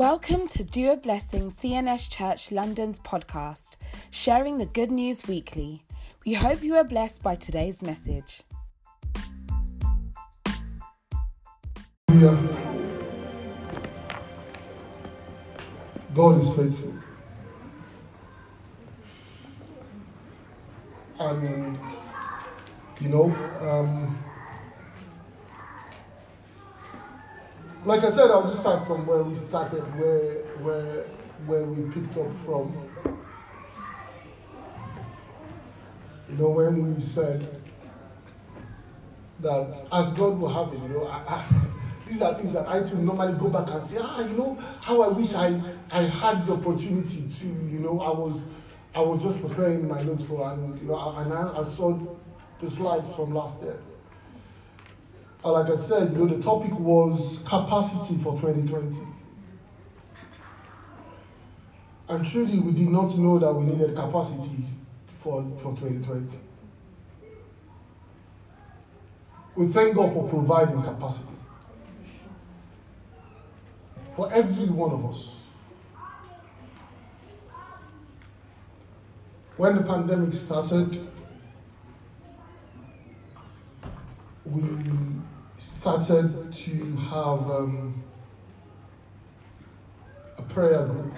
Welcome to Do a Blessing CNS Church London's podcast, sharing the good news weekly. We hope you are blessed by today's message. God is faithful. And, you know, um, like I said, I'll just start from where we started, where, where, where we picked up from. You know, when we said that as God will have it, you know, I, I, these are things that I too normally go back and say, ah, you know, how I wish I, I had the opportunity to, you know, I was I was just preparing my notes for, and you know, and I, I saw the slides from last year. And like I said, you know, the topic was capacity for 2020. And truly, we did not know that we needed capacity for, for 2020. We thank God for providing capacity for every one of us. When the pandemic started, we started to have um, a prayer group.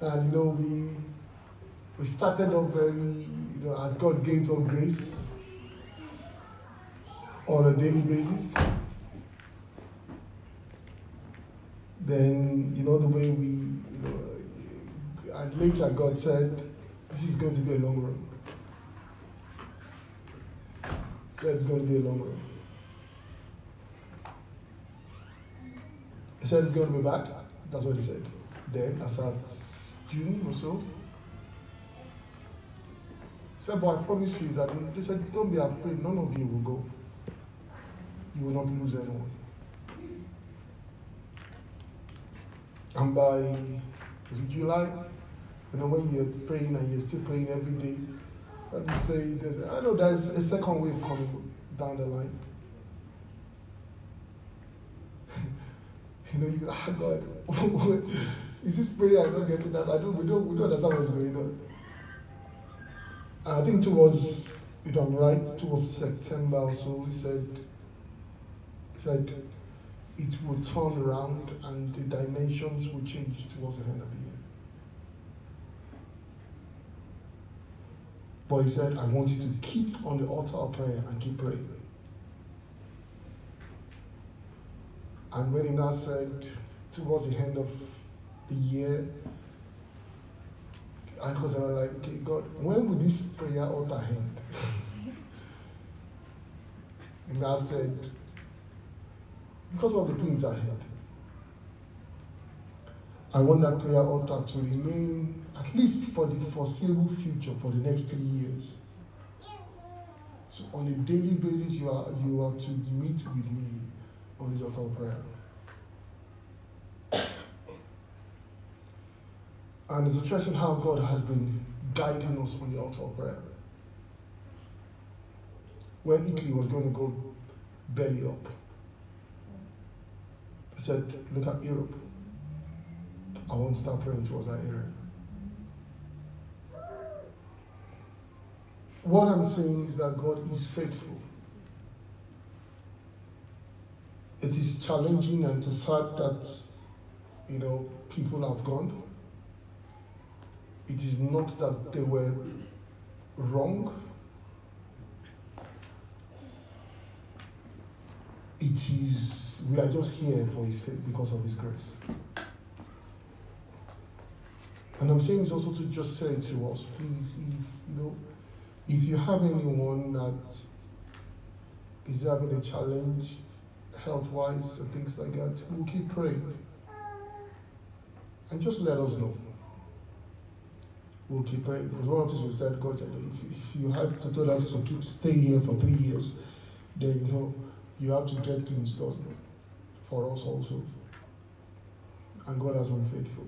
And you know, we we started off very, you know, as God gave us grace on a daily basis. Then, you know, the way we, you know, and later God said, this is going to be a long run. Said it's going to be a long run. He said it's going to be bad. That's what he said. Then, as at June or so, he said, but I promise you that, they said, don't be afraid, none of you will go. You will not lose anyone. And by July, you know, when you're praying and you're still praying every day, let me say, there's, I know there's a second wave coming down the line. you know, you ah God, is this prayer I'm not getting that? I don't, we don't, we don't understand what's going on. And I think towards, if I'm right, towards September or so, he said, he said, it will turn around and the dimensions will change towards the end of the year. But he said, I want you to keep on the altar of prayer and keep praying. And when he now said, towards the end of the year, I was like, okay, God, when will this prayer altar end? and I said, because of the things ahead. I want that prayer altar to remain, at least for the foreseeable future, for the next three years. So on a daily basis, you are you are to meet with me on this altar of prayer. And it's interesting how God has been guiding us on the altar of prayer. When Italy was going to go belly up, he said, Look at Europe. I won't start praying towards that area. What I'm saying is that God is faithful. It is challenging and it's sad that, you know, people have gone. It is not that they were wrong. It is, we are just here for His sake because of His grace. And I'm saying this also to just say to us, please, if you know, if you have anyone that is having a challenge health-wise and things like that, we'll keep praying. And just let us know. We'll keep praying. Because one of the things we said, God said, if you, if you have to tell us to keep stay here for three years, then you know you have to get things done for us also. And God has been faithful.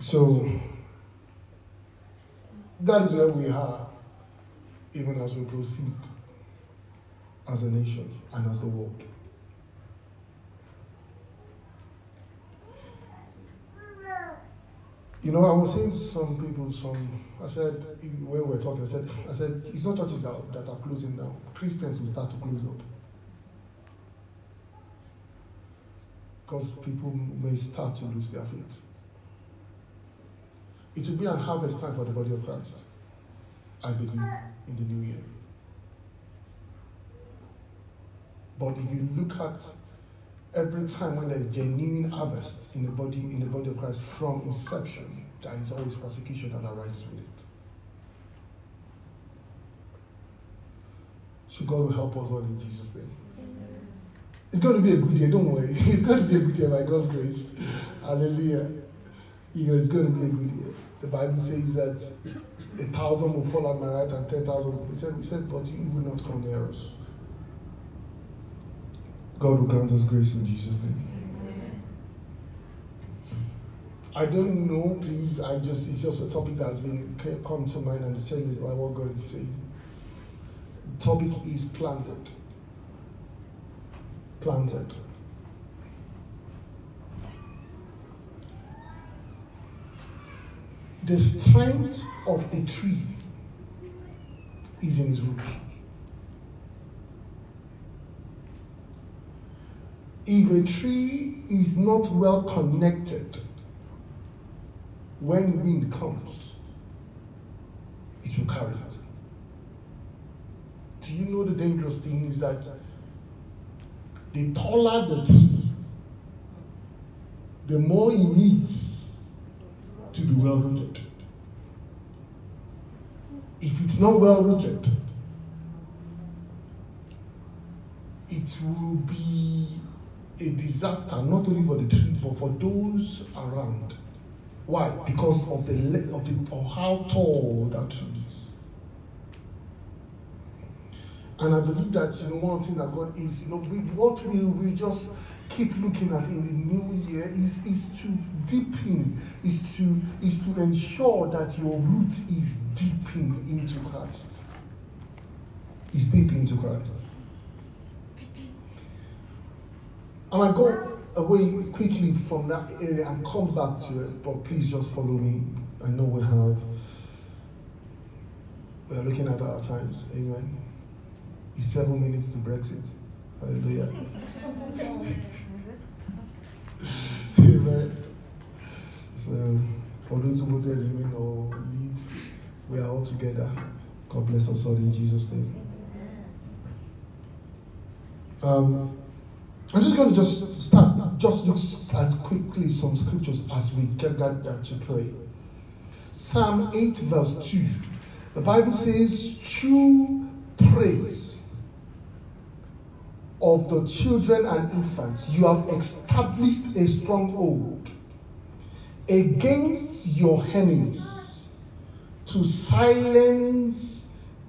So that is where we are, even as we proceed. as a nation and as the world. You know, I was saying to some people, some I said when we were talking, I said, I said it's not churches that, that are closing now. Christians will start to close up. Because people may start to lose their faith. It will be an harvest time for the body of Christ, I believe, in the new year. But if you look at every time when there's genuine harvest in the body in the body of Christ from inception, there is always persecution that arises with it. So God will help us all in Jesus' name. It's going to be a good year, don't worry. It's going to be a good year by God's grace. Hallelujah. It's going to be a good year. The Bible says that a thousand will fall at my right and ten thousand. He said, he said, but you will not come near us. God will grant us grace in Jesus' name. I don't know, please. I just it's just a topic that has been come to mind and it's changed by what God is saying. The topic is planted. Planted. The strength of a tree is in its root. If a tree is not well connected, when wind comes, it will carry it. Do you know the dangerous thing is that the taller the tree, the more it needs to be well rooted. If it's not well rooted, it will be a disaster not only for the tree but for those around. Why? Because of the length of the of how tall that tree is. And I believe that you know one thing that God is, you know, we, what we we just keep looking at in the new year is is to deepen, is to is to ensure that your root is deepen into Christ. Is deep into Christ. And I go away quickly from that area and come back to it, but please just follow me. I know we have we are looking at our times. Amen. It's seven minutes to Brexit. Hallelujah. Amen. So, for those who voted remain or leave, we are all together. God bless us all in Jesus' name. Um, I'm just going to just start, just look at quickly some scriptures as we get that to pray. Psalm 8, verse 2. The Bible says, True praise of the children and infants, you have established a stronghold against your enemies to silence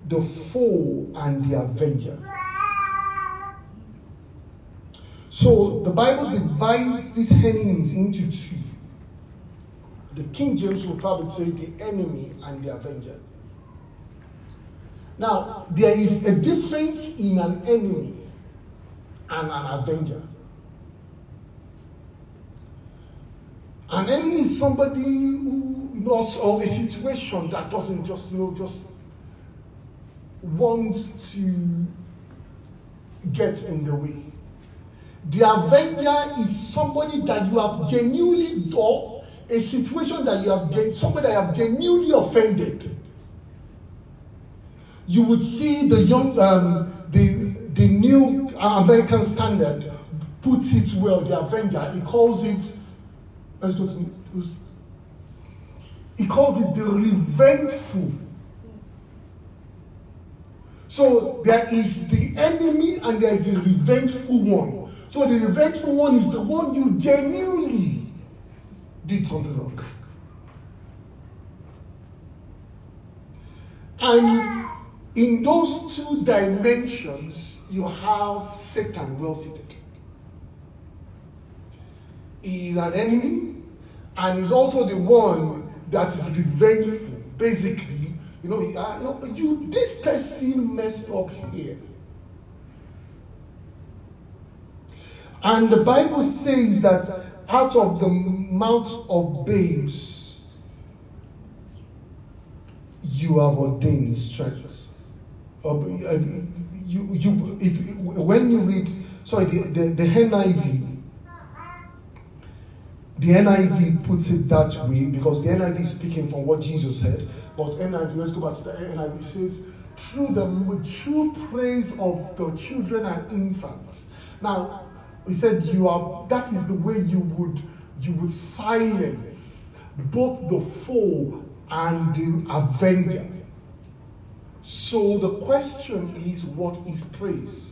the foe and the avenger. So the Bible divides these enemies into two. The King James will probably say the enemy and the avenger. Now, there is a difference in an enemy and an avenger. An enemy is somebody who knows of a situation that doesn't just, you know, just wants to get in the way. The avenger is somebody that you have genuinely done a situation that you have somebody that you have genuinely offended. You would see the young, um, the the new American standard puts it well. The avenger, he calls it. Let's go to. He calls it the revengeful. So there is the enemy and there is a revengeful one. So the revengeful one is the one you genuinely did something wrong. And in those two dimensions, you have Satan well seated. He is an enemy, and he's also the one that is revengeful. Basically, you know, uh, you know, you this person messed up here. And the Bible says that out of the mouth of babes, you have ordained strength. Uh, you, you, if, when you read, sorry, the, the, the NIV, the NIV puts it that way because the NIV is speaking from what Jesus said. But NIV, let's go back to the NIV, says, through the true praise of the children and infants. Now, he said, you are, that is the way you would, you would silence both the foe and the avenger. So the question is, what is praise?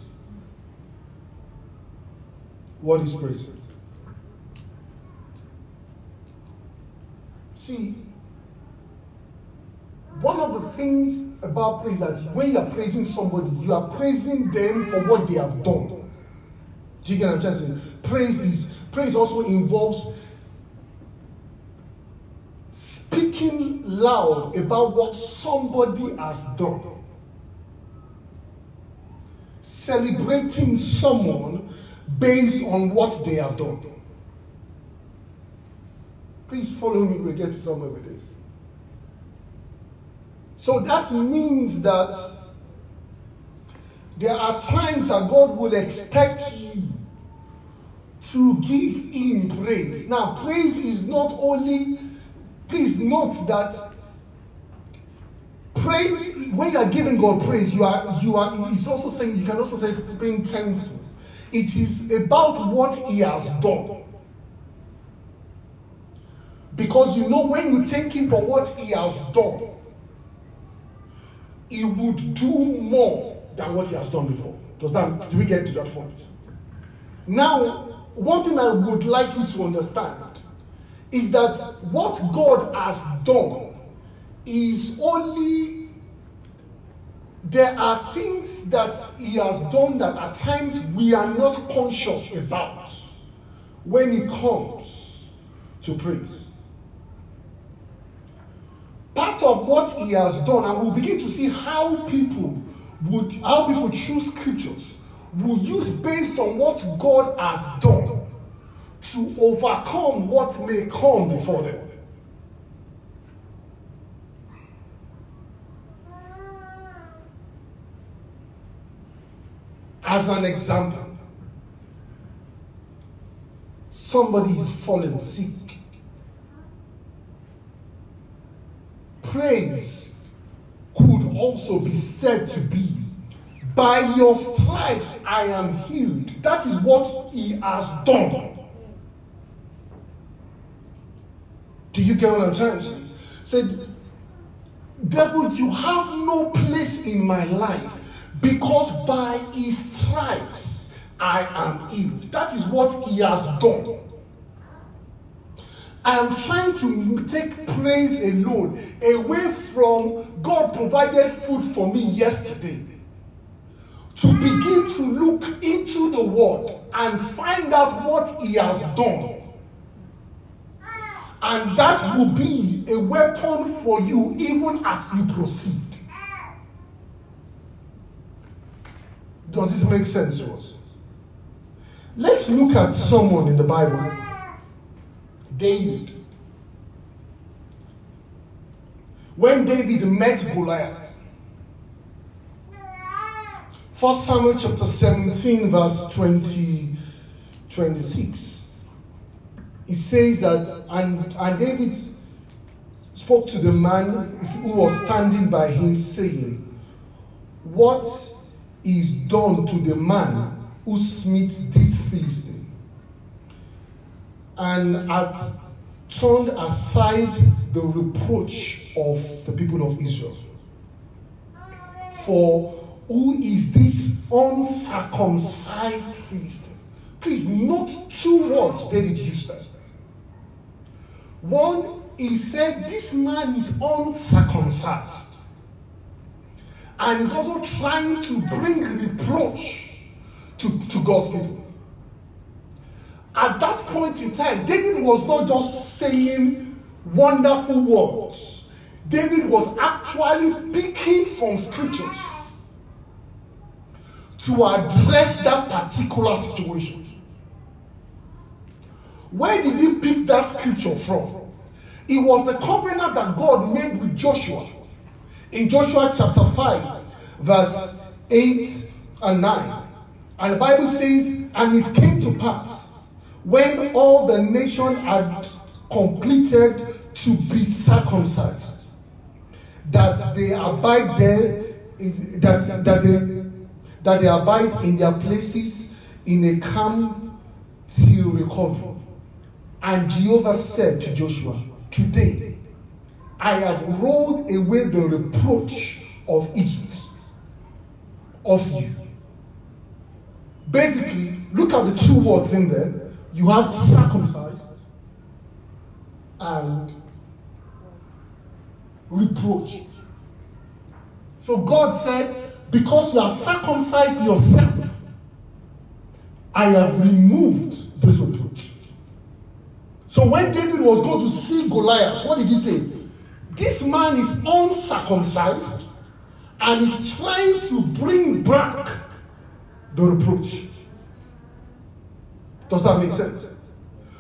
What is praise? See, one of the things about praise that when you are praising somebody, you are praising them for what they have done. Do you get what I'm trying to say? Praise is praise also involves speaking loud about what somebody has done. Celebrating someone based on what they have done. Please follow me, we'll get somewhere with this. So that means that there are times that God will expect you to give Him praise. Now, praise is not only, please note that praise, when you are giving God praise, you are, you are, it's also saying, you can also say being thankful. It is about what He has done. Because you know, when you thank Him for what He has done, He would do more than what He has done before. Does that, do we get to that point? Now, one thing I would like you to understand is that what God has done is only there are things that he has done that at times we are not conscious about when it comes to praise. Part of what he has done, and we'll begin to see how people would, how people choose scriptures, will use based on what God has done to overcome what may come before them. As an example, somebody is fallen sick praise could also be said to be by your stripes I am healed. That is what he has done. Do you get what I'm trying to say? Said, devil, you have no place in my life because by his stripes I am healed. That is what he has done. I am trying to take praise alone away from God provided food for me yesterday. To begin to look into the word and find out what he has done. And that will be a weapon for you even as you proceed. Does this make sense to us? Let's look at someone in the Bible David. When David met Goliath, 1 Samuel chapter 17, verse 20, 26. It says that, and, and David spoke to the man who was standing by him, saying, What is done to the man who smites this Philistine? and had turned aside the reproach of the people of Israel. For who is this uncircumcised Philistine? Please note two words David used there. One, he said, This man is uncircumcised. And he's also trying to bring reproach to, to God's people. At that point in time, David was not just saying wonderful words. David was actually picking from scriptures to address that particular situation. Where did he pick that scripture from? It was the covenant that God made with Joshua. In Joshua chapter 5, verse 8 and 9. And the Bible says, And it came to pass when all the nation had completed to be circumcised, that they abide there, that, that, they, that they abide in their places in a camp till recovery. And Jehovah said to Joshua, Today I have rolled away the reproach of Egypt of you. Basically, look at the two words in there. You have circumcised and reproach. So God said, Because you have circumcised yourself, I have removed this reproach. So when David was going to see Goliath, what did he say? This man is uncircumcised and is trying to bring back the reproach. Does that make sense?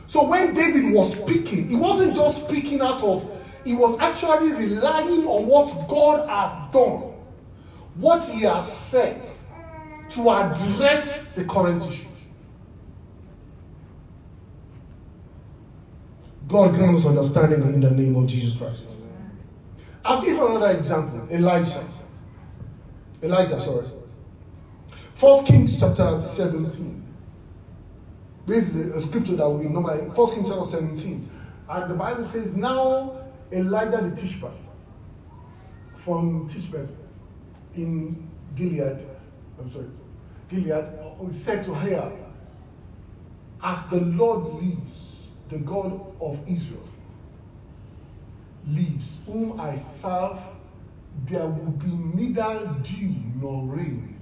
So when David was speaking, he wasn't just speaking out of, he was actually relying on what God has done, what he has said to address the current issue. God grant us understanding in the name of Jesus Christ. I'll give you another example. Elijah. Elijah, sorry. First Kings chapter 17. This is a, scripture that we know by First Kings chapter 17. And the Bible says, Now Elijah the Tishbite from Tishbite in Gilead, I'm sorry, Gilead, uh, said to her, As the Lord lives, the God of Israel lives, whom I serve, there will be neither dew nor rain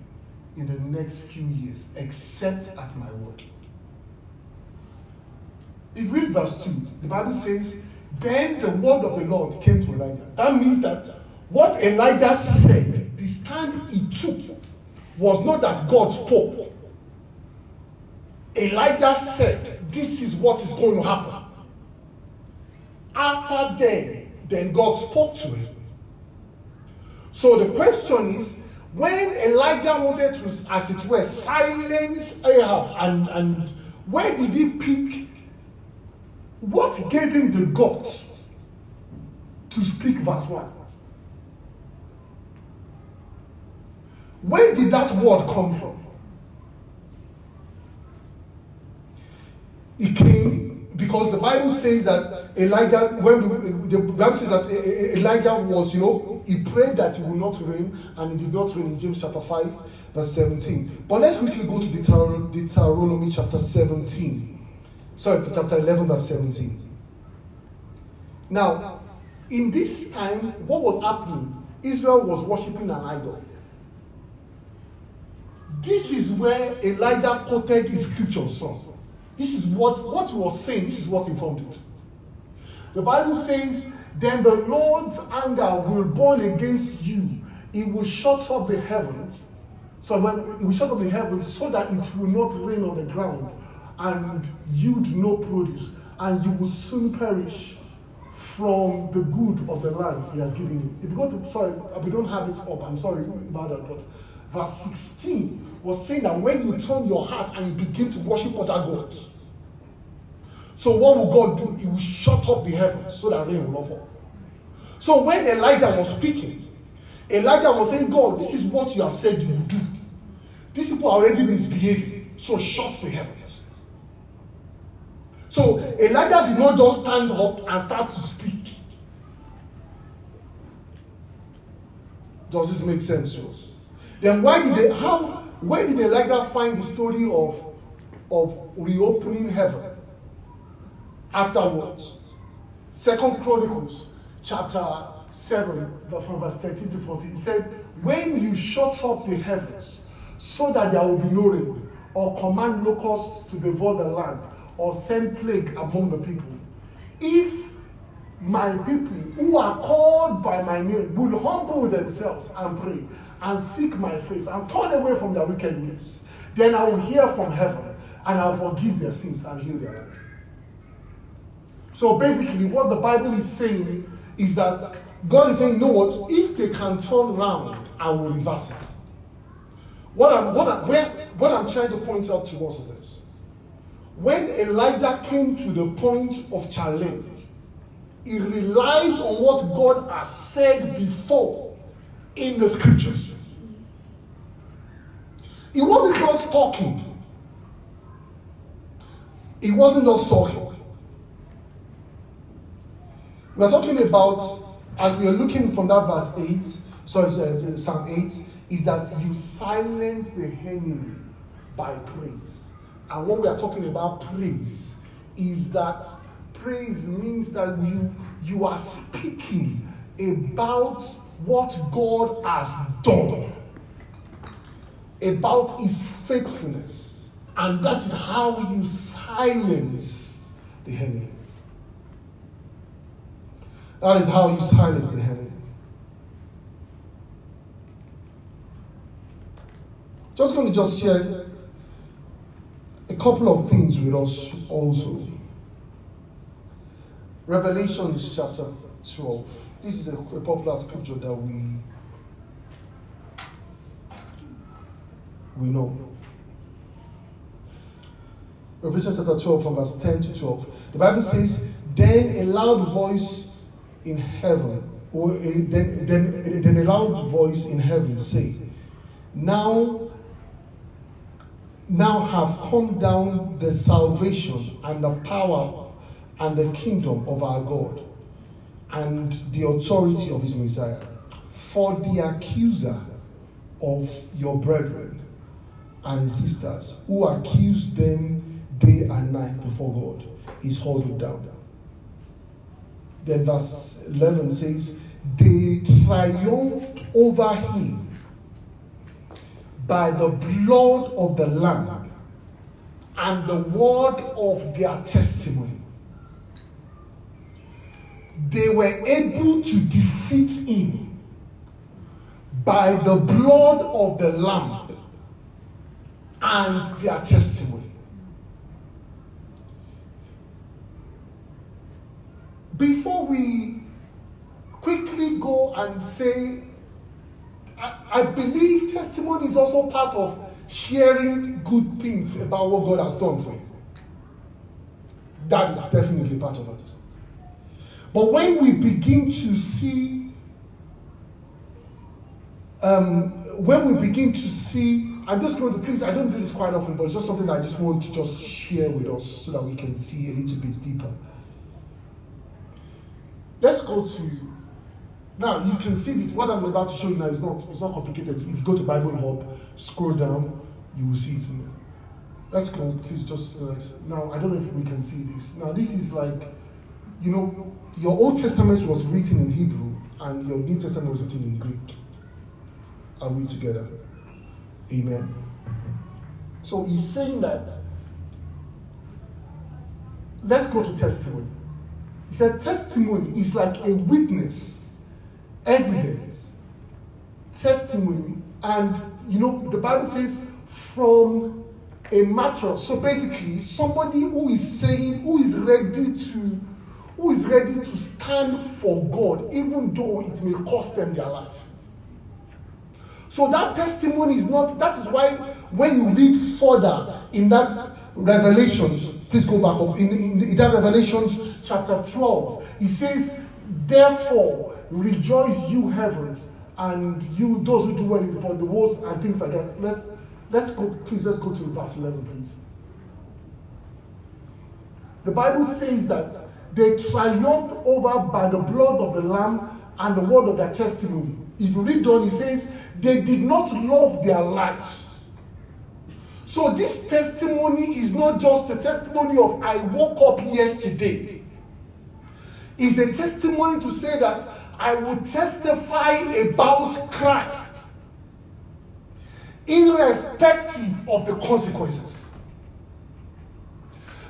in the next few years, except at my word. If you read verse 2, the Bible says, Then the word of the Lord came to Elijah. That means that what Elijah said, the stand he took, was not that God spoke. Elijah said, This is what is going to happen. After then, then God spoke to him. So the question is, when Elijah wanted to, as it were, silence Ahab, and, and where did he pick? What gave him the guts to speak verse 1? Where did that word come from? Bible says that Elijah, when the, the Bible says that Elijah was, you know, he prayed that it will not rain, and it did not rain in James chapter 5, verse 17. But let's quickly go to Deuteronomy chapter 17. Sorry, chapter 11, verse 17. Now, in this time, what was happening? Israel was worshiping an idol. This is where Elijah quoted his scripture from. This is what, what he was saying, this is what informed it. The Bible says, Then the Lord's anger will burn against you. It will shut up the heavens. So when it will shut up the heavens so that it will not rain on the ground and yield no produce, and you will soon perish from the good of the land he has given you. If you go to sorry, we don't have it up, I'm sorry about that, but verse 16 was saying that when you turn your heart and you begin to worship other gods, so what will God do? He will shut up the heavens so that rain will not fall. So when Elijah was speaking, Elijah was saying, God, this is what you have said you will do. These people are already misbehaving, so shut the heavens. So Elijah did not just stand up and start to speak. Does this make sense to us? Then why did they how where did Elijah find the story of of reopening heaven afterwards? Second Chronicles chapter 7 from verse 13 to 14. He said, When you shut up the heavens so that there will be no rain, or command locusts to devour the land, or send plague among the people, if my people who are called by my name will humble themselves and pray and seek my face and turn away from their wicked ways, then I will hear from heaven and I will forgive their sins and heal their land. So basically, what the Bible is saying is that God is saying, you know what? If they can turn around, I will reverse it. What I'm, what, I'm, where, what I'm trying to point out to us is this. When Elijah came to the point of challenge, he relied on what God has said before in the scriptures. It wasn't just talking. It wasn't just talking. We are talking about, as we are looking from that verse 8, sorry, uh, Psalm 8, is that you silence the enemy by praise. And what we are talking about praise is that praise means that you, you are speaking about what God has done, about his faithfulness. And that is how you silence the enemy. That is how you silence the enemy. Just going to just share a couple of things with us also. Revelation chapter 12. This is a, a popular scripture that we we know. Revelation chapter 12 from verse 10 to 12. The Bible says, Then a loud voice in heaven, or a, then, then, then a loud voice in heaven say, Now now have come down the salvation and the power and the kingdom of our God and the authority of his Messiah. For the accuser of your brethren and sisters who accuse them day and night before God is hauled down. Then verse 11 says, They triumphed over him by the blood of the Lamb and the word of their testimony. They were able to defeat him by the blood of the Lamb and their testimony. Before we quickly go and say I, I believe testimony is also part of sharing good things about what God has done for you. That is definitely part of it. But when we begin to see, um, when we begin to see, I'm just going to please, I don't do this quite often, but it's just something I just want to just share with us so that we can see a little bit deeper. Let's go to now you can see this. What I'm about to show you now is not it's not complicated. If you go to Bible Hub, scroll down, you will see it there. Let's go, please just relax. Now I don't know if we can see this. Now this is like, you know, your Old Testament was written in Hebrew and your New Testament was written in Greek. Are we together? Amen. So he's saying that. Let's go to testimony. He said testimony is like a witness evidence, testimony, and you know, the Bible says from a matter. So basically, somebody who is saying, who is ready to, who is ready to stand for God, even though it may cost them their life. So that testimony is not, that is why when you read further in that Revelations, please go back up, in, in, in that Revelations chapter 12, it says, Therefore, rejoice you heavens and you those who do well in the, wars and things like that. Let's let's go, please let's go to verse 11, please. The Bible says that they triumphed over by the blood of the Lamb and the word of their testimony. If you read on, it says they did not love their lives. So this testimony is not just the testimony of I woke up yesterday. It's a testimony to say that I will testify about Christ, irrespective of the consequences.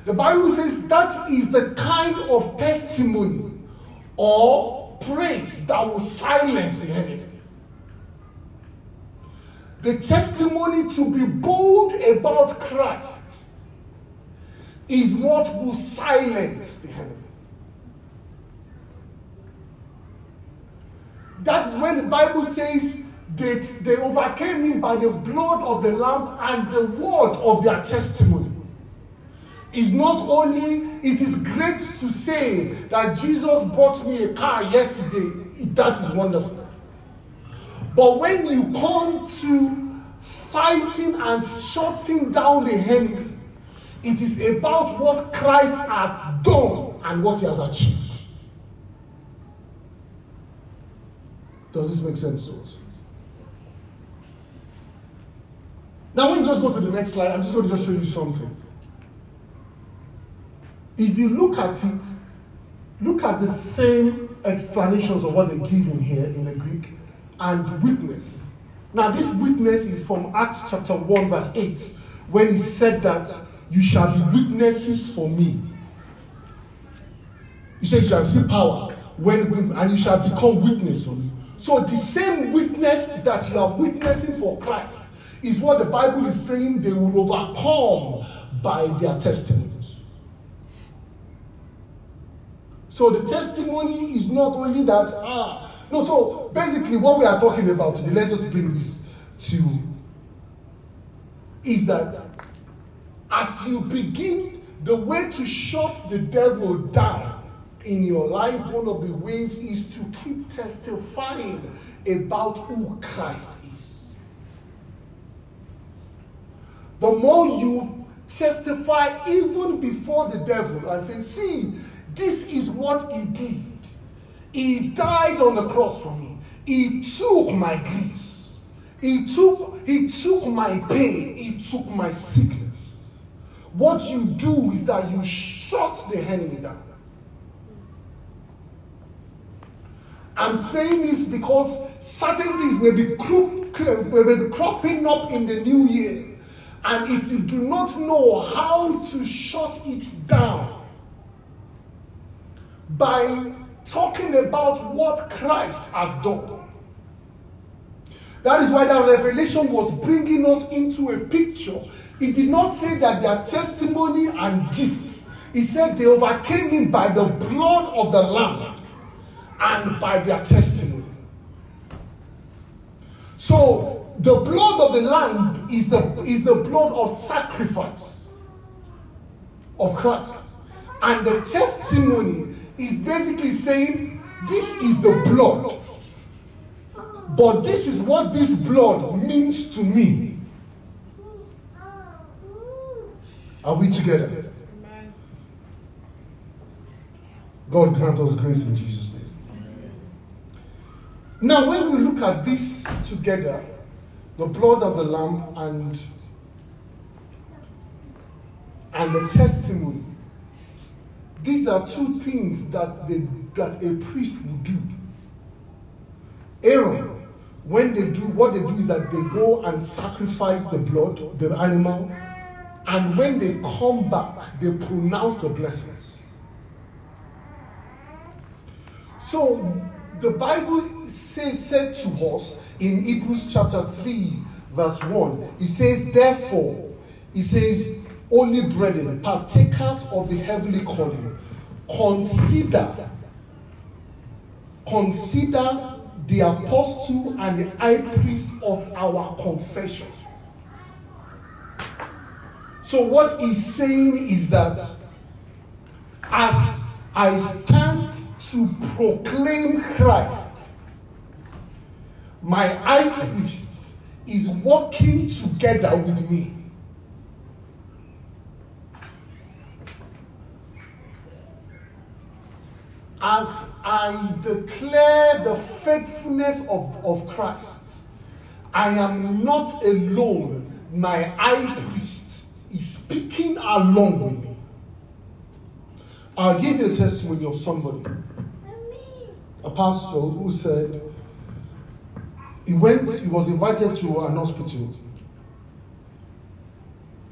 The Bible says that is the kind of testimony or praise that will silence the enemy. The testimony to be bold about Christ is what will silence the enemy. That's when the Bible says that they overcame him by the blood of the Lamb and the word of their testimony. It's not only, it is great to say that Jesus bought me a car yesterday. That is wonderful. But when you come to fighting and shutting down the enemy, it is about what Christ has done and what he has achieved. Does this make sense to us? Now, when you just go to the next slide, I'm just going to just show you something. If you look at it, look at the same explanations of what they give in here in the Greek and witness. Now, this witness is from Acts chapter 1, verse 8, when he said that you shall be witnesses for me. He said, You shall receive power when and you shall become witness for me. So the same witness that you are witnessing for Christ is what the Bible is saying they will overcome by their testimonies. So the testimony is not only that, ah, no, so basically what we are talking about today, let's just bring this to, is that as you begin, the way to shut the devil down in your life, one of the ways is to keep testifying about who Christ is. The more you testify even before the devil and say, See, this is what he did. He died on the cross for me. He took my griefs. He took, he took my pain. He took my sickness. What you do is that you shut the enemy down. I'm saying this because certain things may be, may be cropping up in the new year. And if you do not know how to shut it down by talking about what Christ had done, that is why that revelation was bringing us into a picture. It did not say that their testimony and gifts, it said they overcame him by the blood of the Lamb and by their testimony. So the blood of the lamb is the, is the blood of sacrifice of Christ. And the testimony is basically saying, This is the blood. But this is what this blood means to me. Are we together? God grant us grace in Jesus' name. Now, when we look at this together, the blood of the Lamb and, and the testimony, these are two things that, they, that a priest would do. Aaron, when they do, what they do is that they go and sacrifice the blood, the animal, and when they come back, they pronounce the blessings. So the Bible says, said to us in Hebrews chapter 3, verse 1, it says, Therefore, it says, Only brethren, partakers of the heavenly calling, consider, consider the apostle and the high priest of our confession. So, what he's saying is that as I stand to proclaim Christ. My high priest is working together with me. As I declare the faithfulness of, of Christ, I am not alone. My high priest is speaking along with me. I'll give you a testimony of somebody a pastor who said he went, he was invited to an hospital.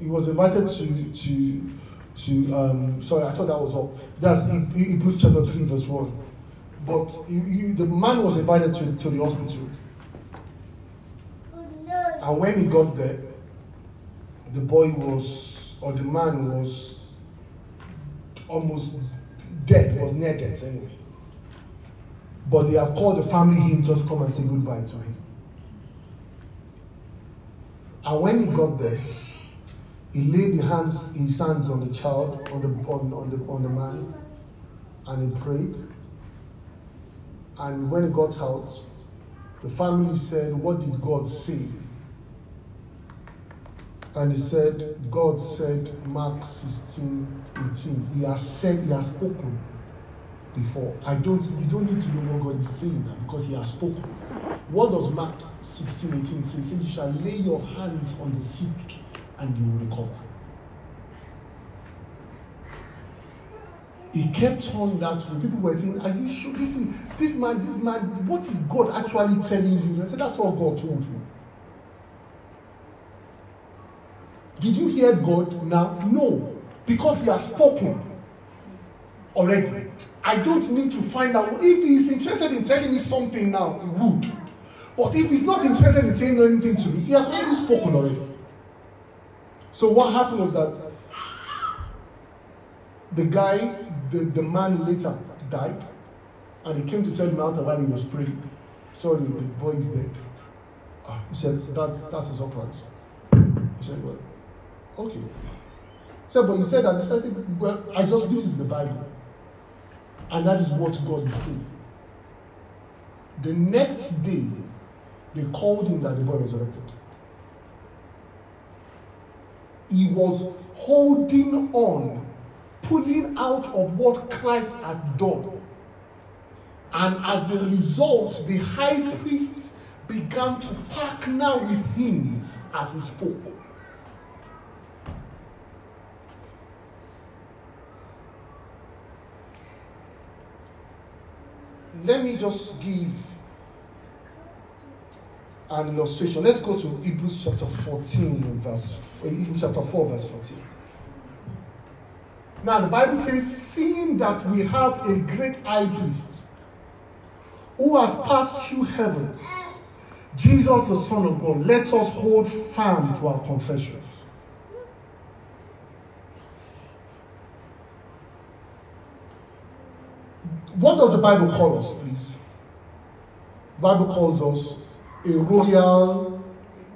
He was invited to, to, to um, sorry, I thought that was up. That's Hebrews chapter 3, verse 1. But he, he, the man was invited to, to the hospital. And when he got there, the boy was, or the man was almost dead, was near death anyway. but they have called the family in just come and say goodbye to him. And when he got there, he laid the hands, his hands on the child, on the, on, on, the, on the man, and he prayed. And when he got out, the family said, What did God say? And he said, God said, Mark 16, 18. He has said, He has spoken before. I don't, you don't need to know what God is saying now because He has spoken. What does Mark 16, 18 say? He said, You shall lay your hands on the sick and you will recover. He kept on that way. People were saying, Are you sure? This, is, this man, this man, what is God actually telling you? I said, That's what God told you. Did you hear God now? No, because He has spoken already. I don't need to find out. If He's interested in telling me something now, He would. But if He's not interested in saying anything to me, He has already spoken already. So what happened was that the guy, the, the man later died, and he came to tell him after while he was praying, sorry, the boy is dead. Ah, he said, that's, that's a surprise. He said, well, okay. He said, but you said that, he said, well, I just, this is the Bible. And that is what God is saying. The next day, they called him that the boy resurrected. He was holding on, pulling out of what Christ had done. And as a result, the high priest began to partner with him as he spoke. Let me just give an illustration. Let's go to Hebrews chapter 14, verse eh, Hebrews chapter 4, verse 14. Now the Bible says, seeing that we have a great high priest who has passed through heaven, Jesus the Son of God, let us hold firm to our confessions. What does the Bible call us, please? The Bible calls us a royal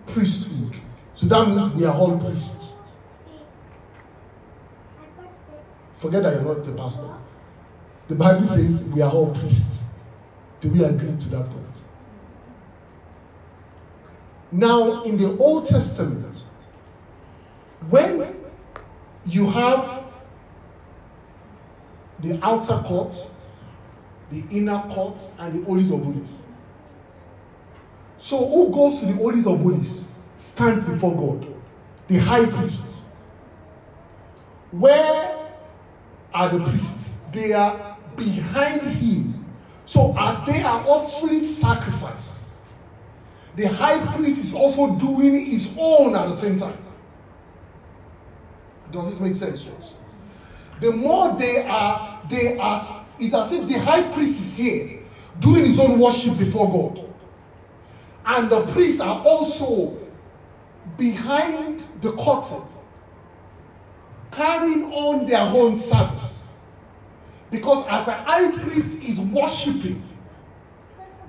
priesthood. So that means we are all priests. Forget that you're not the pastor. The Bible says we are all priests. Do we agree to that point? Now, in the Old Testament, when you have the outer court, the inner court, and the holies of holies, so who goes to the holies of holies? Stand before God. The high priests. Where are the priests? They are behind him. So as they are offering sacrifice, the high priest is also doing his own at the same time. Does this make sense? The more they are, they are, it's as if the high priest is here doing his own worship before God and the priests are also behind the curtain, carrying on their own service. Because as the high priest is worshiping,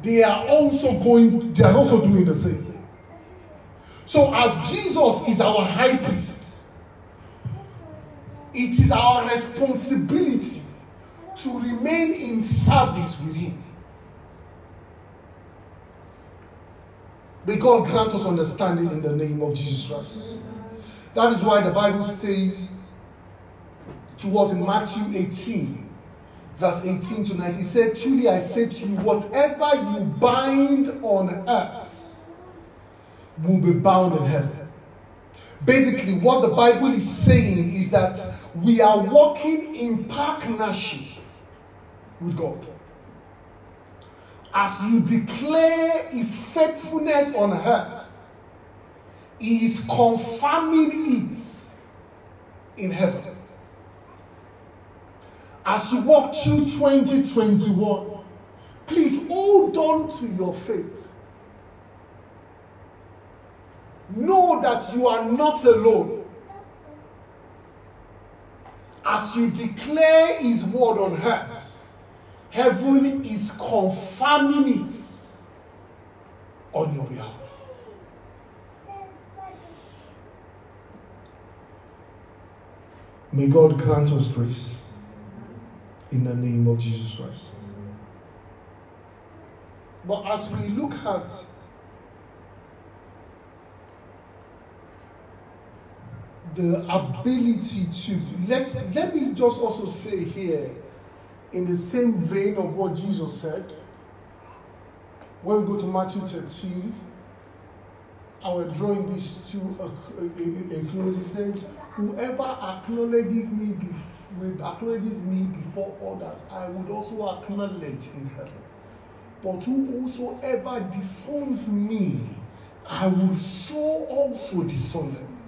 they are also going, they are also doing the same. So, as Jesus is our high priest, it is our responsibility to remain in service with him. May God grant us understanding in the name of Jesus Christ. That is why the Bible says to us in Matthew 18, verse 18 to 19, He said, Truly I say to you, whatever you bind on earth will be bound in heaven. Basically, what the Bible is saying is that we are walking in partnership with God as you declare his faithfulness on earth, he is confirming it in heaven. As you walk through 2021, please hold on to your faith. Know that you are not alone. As you declare his word on earth, Heaven is confirming it on your behalf. May God grant us grace in the name of Jesus Christ. But as we look at the ability to let let me just also say here in the same vein of what Jesus said when we go to Matthew 13 and we're drawing this to a, a, a, a close he says whoever acknowledges me before, acknowledges me before others I would also acknowledge in heaven. But whosoever disowns me I will so also disown them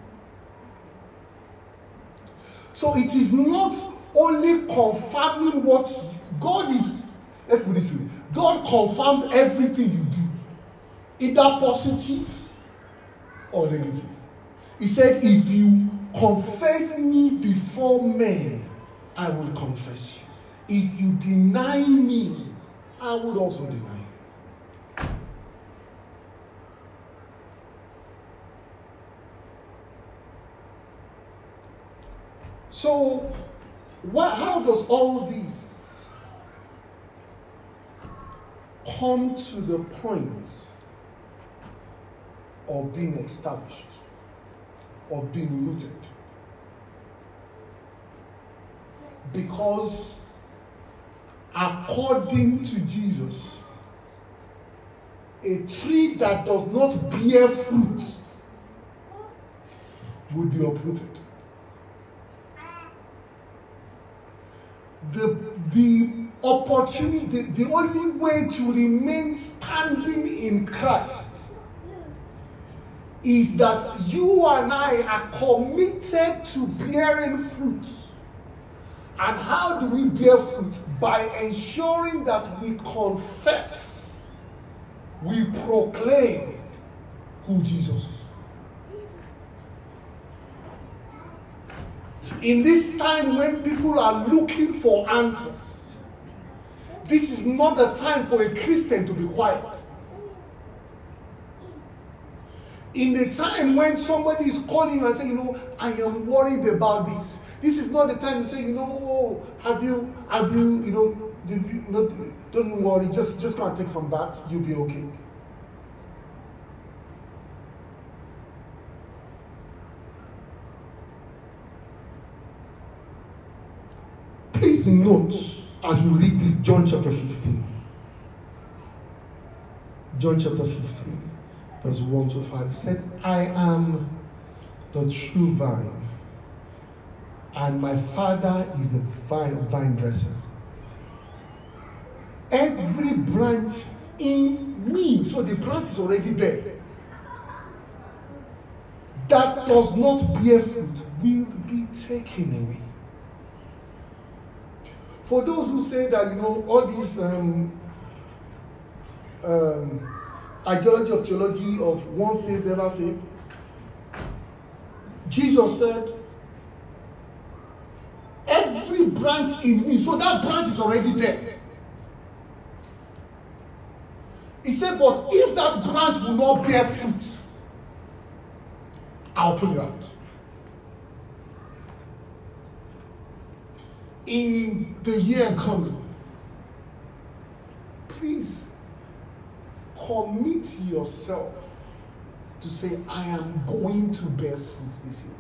so it is not only confirming what God is, let's put this way God confirms everything you do, either positive or negative. He said, If you confess me before men, I will confess you. If you deny me, I would also deny you. So, what, how does all this come to the point of being established, of being rooted? Because according to Jesus, a tree that does not bear fruit would be uprooted. The the opportunity the, only way to remain standing in Christ is that you and I are committed to bearing fruit. And how do we bear fruit? By ensuring that we confess, we proclaim who Jesus is. In this time when people are looking for answers, this is not the time for a Christian to be quiet. In the time when somebody is calling you and saying, you know, I am worried about this, this is not the time to say, you know, have you, have you, you know, did you, you know, don't worry, just, just go and take some baths, you'll be okay. Please note as we read this John chapter 15. John chapter 15, verse 1 to 5 said, I am the true vine, and my father is the vine, vine dresser. Every branch in me, so the branch is already there, that does not bear fruit will be taken away. For those who say that, you know, all these um, um, ideology of theology of once saved, ever saved, Jesus said, every branch in me, so that branch is already there. He said, but if that branch will not bear fruit, I'll pull it out. In the year coming, please commit yourself to say, I am going to bear fruit this year.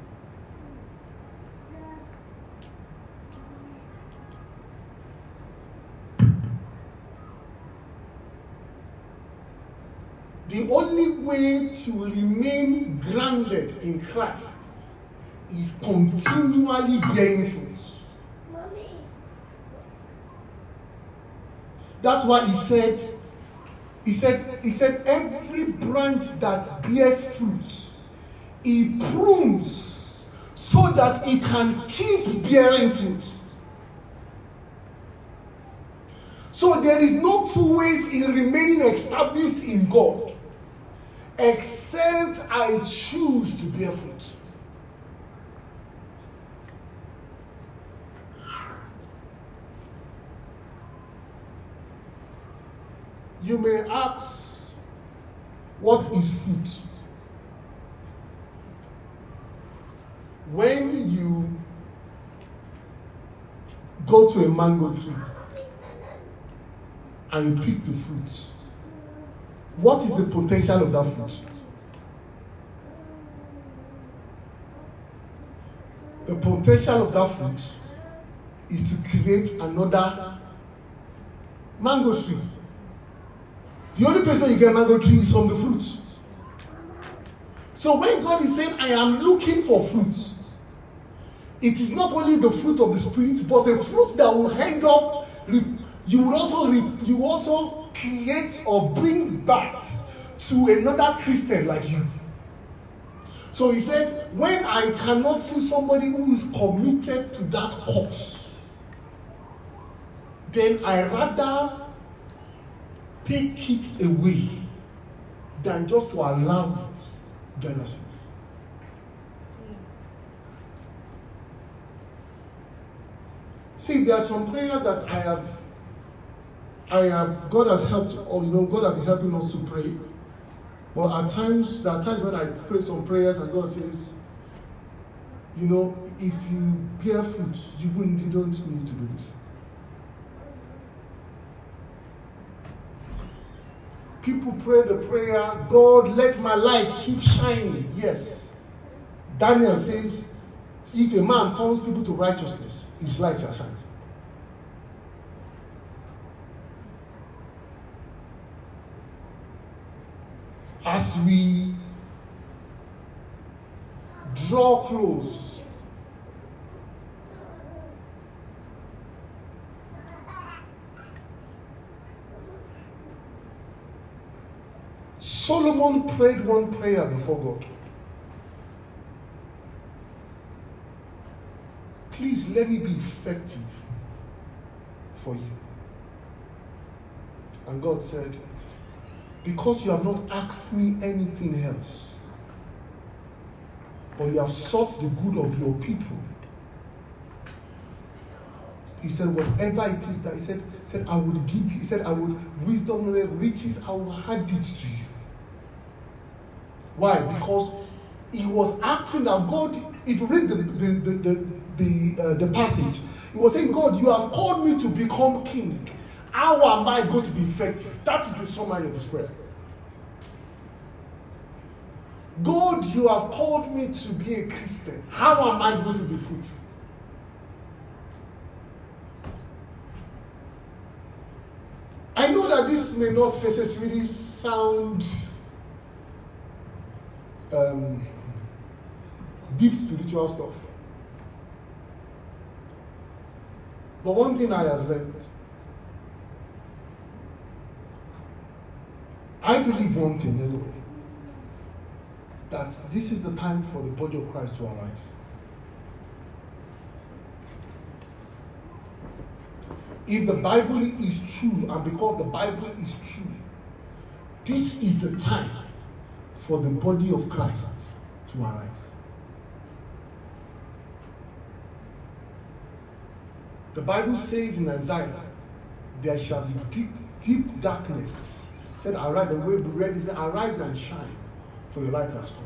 The only way to remain grounded in Christ is continually bearing fruit. That's why he said, he said, he said, every branch that bears fruit, he prunes so that it can keep bearing fruit. So there is no two ways in remaining established in God except I choose to bear fruit. You may ask, what is fruit? When you go to a mango tree and you pick the fruit, what is the potential of that fruit? The potential of that fruit is to create another mango tree. The only place where you get mango tree is from the fruit. So when God is saying, I am looking for fruit, it is not only the fruit of the spirit, but the fruit that will end up. You will also you also create or bring back to another Christian like you. So he said, when I cannot see somebody who is committed to that cause, then I rather take it away than just to allow it jealousness. See, there are some prayers that I have, I have, God has helped, or you know, God has helping us to pray. But at times, there are times when I pray some prayers and God says, you know, if you bear fruit, you, wouldn't, you don't need to do this. People pray the prayer, God, let my light keep shining. Yes. Daniel says, if a man calls people to righteousness, his light shall shine. As we draw close Solomon prayed one prayer before God. Please let me be effective for you. And God said, Because you have not asked me anything else, but you have sought the good of your people. He said, whatever it is that he said, said, I would give you. He said, I would wisdom, riches, I will hand it to you. Why? Because he was asking that God, if you read the, the, the, the, uh, the passage, he was saying, God, you have called me to become king. How am I going to be effective? That is the summary of his prayer. God, you have called me to be a Christian. How am I going to be fruitful? I know that this may not necessarily sound um, deep spiritual stuff. But one thing I have learned, I believe one thing anyway, that this is the time for the body of Christ to arise. If the Bible is true, and because the Bible is true, this is the time for the body of Christ to arise. The Bible says in Isaiah, there shall be deep, deep darkness. It said, arise, the way be ready, said, arise and shine, for your light has come.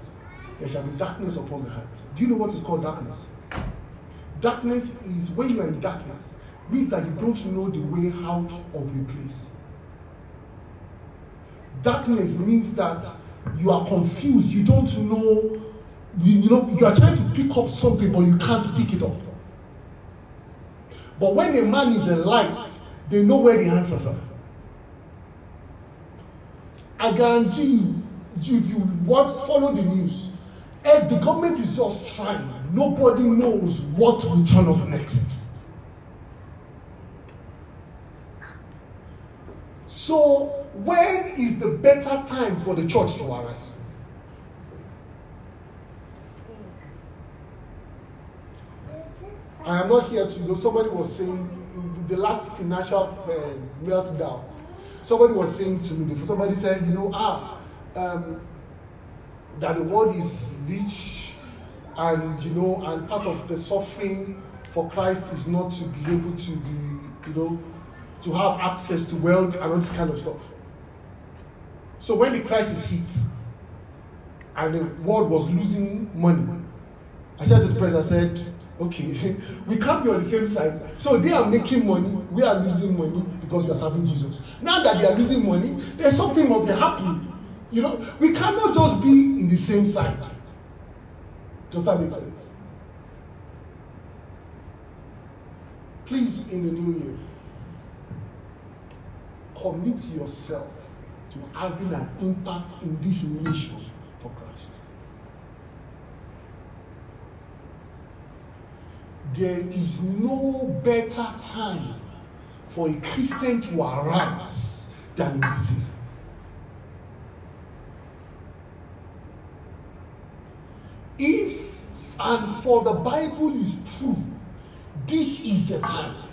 There shall be darkness upon the earth. Do you know what is called darkness? Darkness is when you are in darkness, means that you don't know the way out of your place. Darkness means that you are confused, you don't know, you, you know, you are trying to pick up something, but you can't pick it up. But when a man is a light, they know where the answers are. I guarantee you, if you want follow the news, if the government is just trying. Nobody knows what will turn up next. So when is the better time for the church to arise? I am not here to know. Somebody was saying the last financial uh, meltdown. Somebody was saying to me. Somebody said, you know, ah, um, that the world is rich, and you know, and part of the suffering for Christ is not to be able to be, you know, to have access to wealth and all this kind of stuff. So when the crisis hit and the world was losing money, I said to the president, I said, okay, we can't be on the same side. So they are making money, we are losing money because we are serving Jesus. Now that they are losing money, there's something must be happening. You know, we cannot just be in the same side. Does that make sense? Please, in the new year, commit yourself to having an impact in this nation for Christ. There is no better time for a Christian to arise than in this season. If and for the Bible is true, this is the time.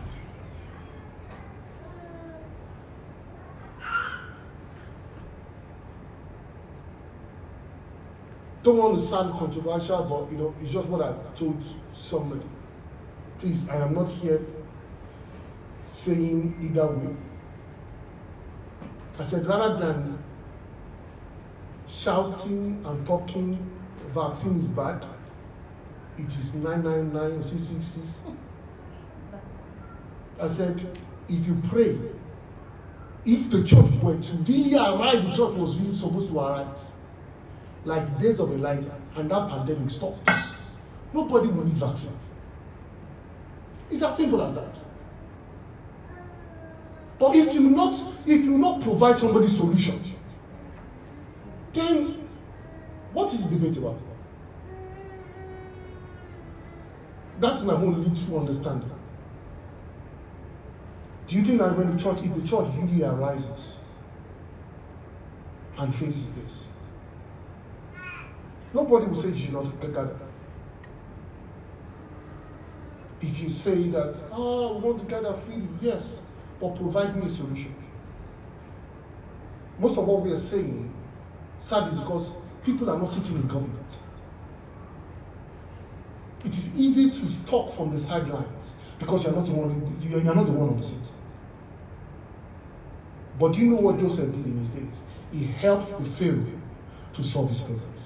Don't want to sound controversial, but you know, it's just what I told somebody. Please, I am not here saying either way. I said rather than shouting and talking vaccine is bad, it is 999 or 666. I said, if you pray, if the church were to really arise, the church was really supposed to arise, like the days of Elijah, and that pandemic stops, nobody will need vaccines. It's as simple as that. But if you not if you not provide somebody solution, then what is the debate about? That's my own little understanding. Do you think that when the church, if the church really arises and faces this, nobody will say you should not gather. If you say that, oh, we want to gather freely, yes, but provide me a solution. Most of what we are saying, sad is because people are not sitting in government. It is easy to talk from the sidelines because you're not the one, you're not the one on the seat. But do you know what Joseph did in his days? He helped the Pharaoh to solve his problems.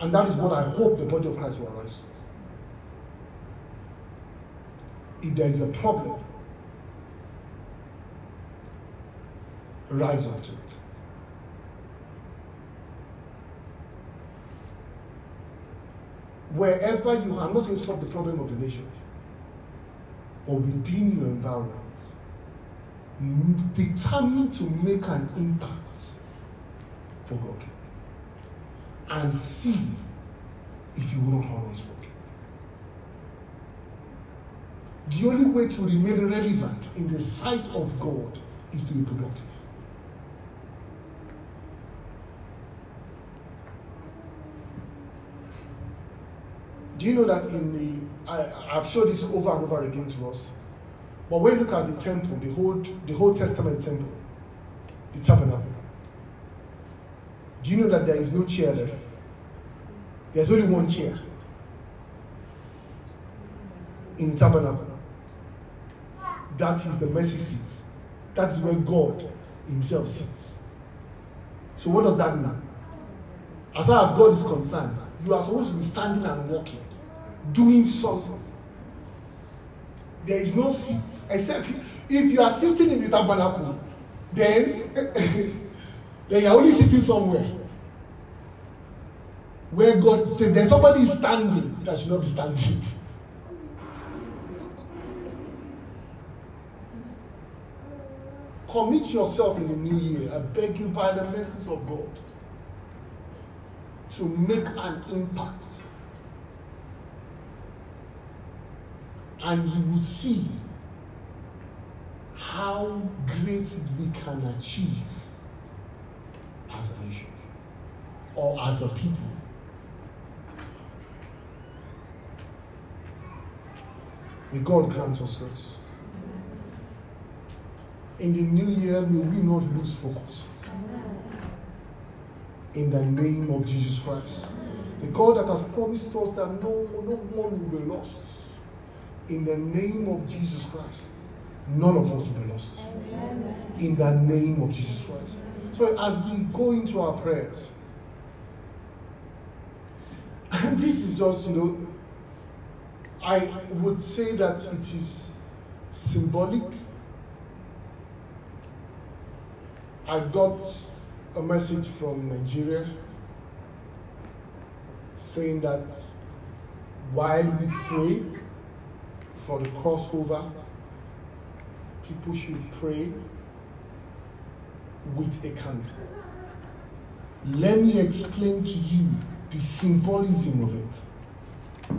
And that is what I hope the body of Christ will arise. If there is a problem, rise up to it. Wherever you are, I'm not saying solve the problem of the nation, but within your environment, determined to make an impact for God and see if you honor His word. The only way to remain relevant in the sight of God is to be productive. Do you know that in the I, I've showed this over and over again to us. But when you look at the temple, the whole the whole Testament temple, the tabernacle, do you know that there is no chair there? There's only one chair in tabernacle. That is the mercy seat. That is where God Himself sits. So, what does that mean? As far as God is concerned, you are supposed to be standing and walking, doing something. There is no seat, except if you are sitting in the tabernacle, then, then you're only sitting somewhere where God said there's somebody standing that should not be standing. Commit yourself in the new year. I beg you by the mercies of God to make an impact. And you will see how great we can achieve as a nation or as a people. May God grant us grace. In the new year, may we not lose focus. In the name of Jesus Christ. The God that has promised us that no, no one will be lost. In the name of Jesus Christ. None of us will be lost. In the name of Jesus Christ. So as we go into our prayers, and this is just, you know, I would say that it is symbolic. I got a message from Nigeria saying that while we pray for the crossover, people should pray with a candle. Let me explain to you the symbolism of it.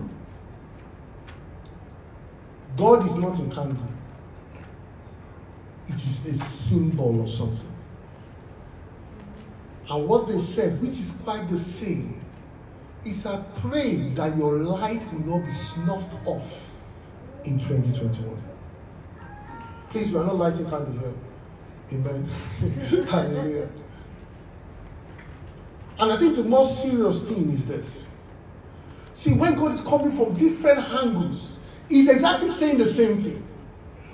God is not a candle, it is a symbol of something. And what they said, which is quite the same, is I pray that your light will not be snuffed off in 2021. Please, we are not lighting candles here. Amen. Hallelujah. And I think the most serious thing is this. See, when God is coming from different angles, He's exactly saying the same thing.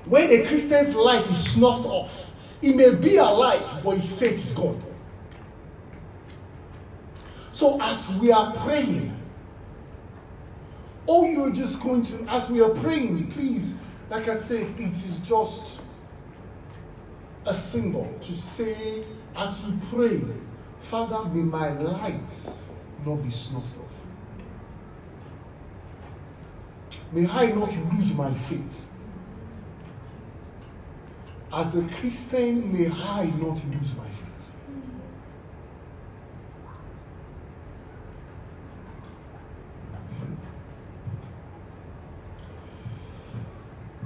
When a Christian's light is snuffed off, he may be alive, but his faith is gone. So as we are praying, all you're just going to, as we are praying, please, like I said, it is just a symbol to say, as you pray, Father, may my light not be snuffed off. May I not lose my faith. As a Christian, may I not lose my faith.